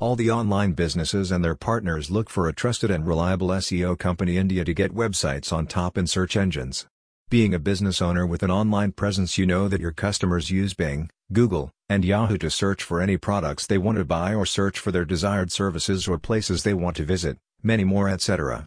All the online businesses and their partners look for a trusted and reliable SEO company India to get websites on top in search engines. Being a business owner with an online presence you know that your customers use Bing, Google, and Yahoo to search for any products they want to buy or search for their desired services or places they want to visit, many more etc.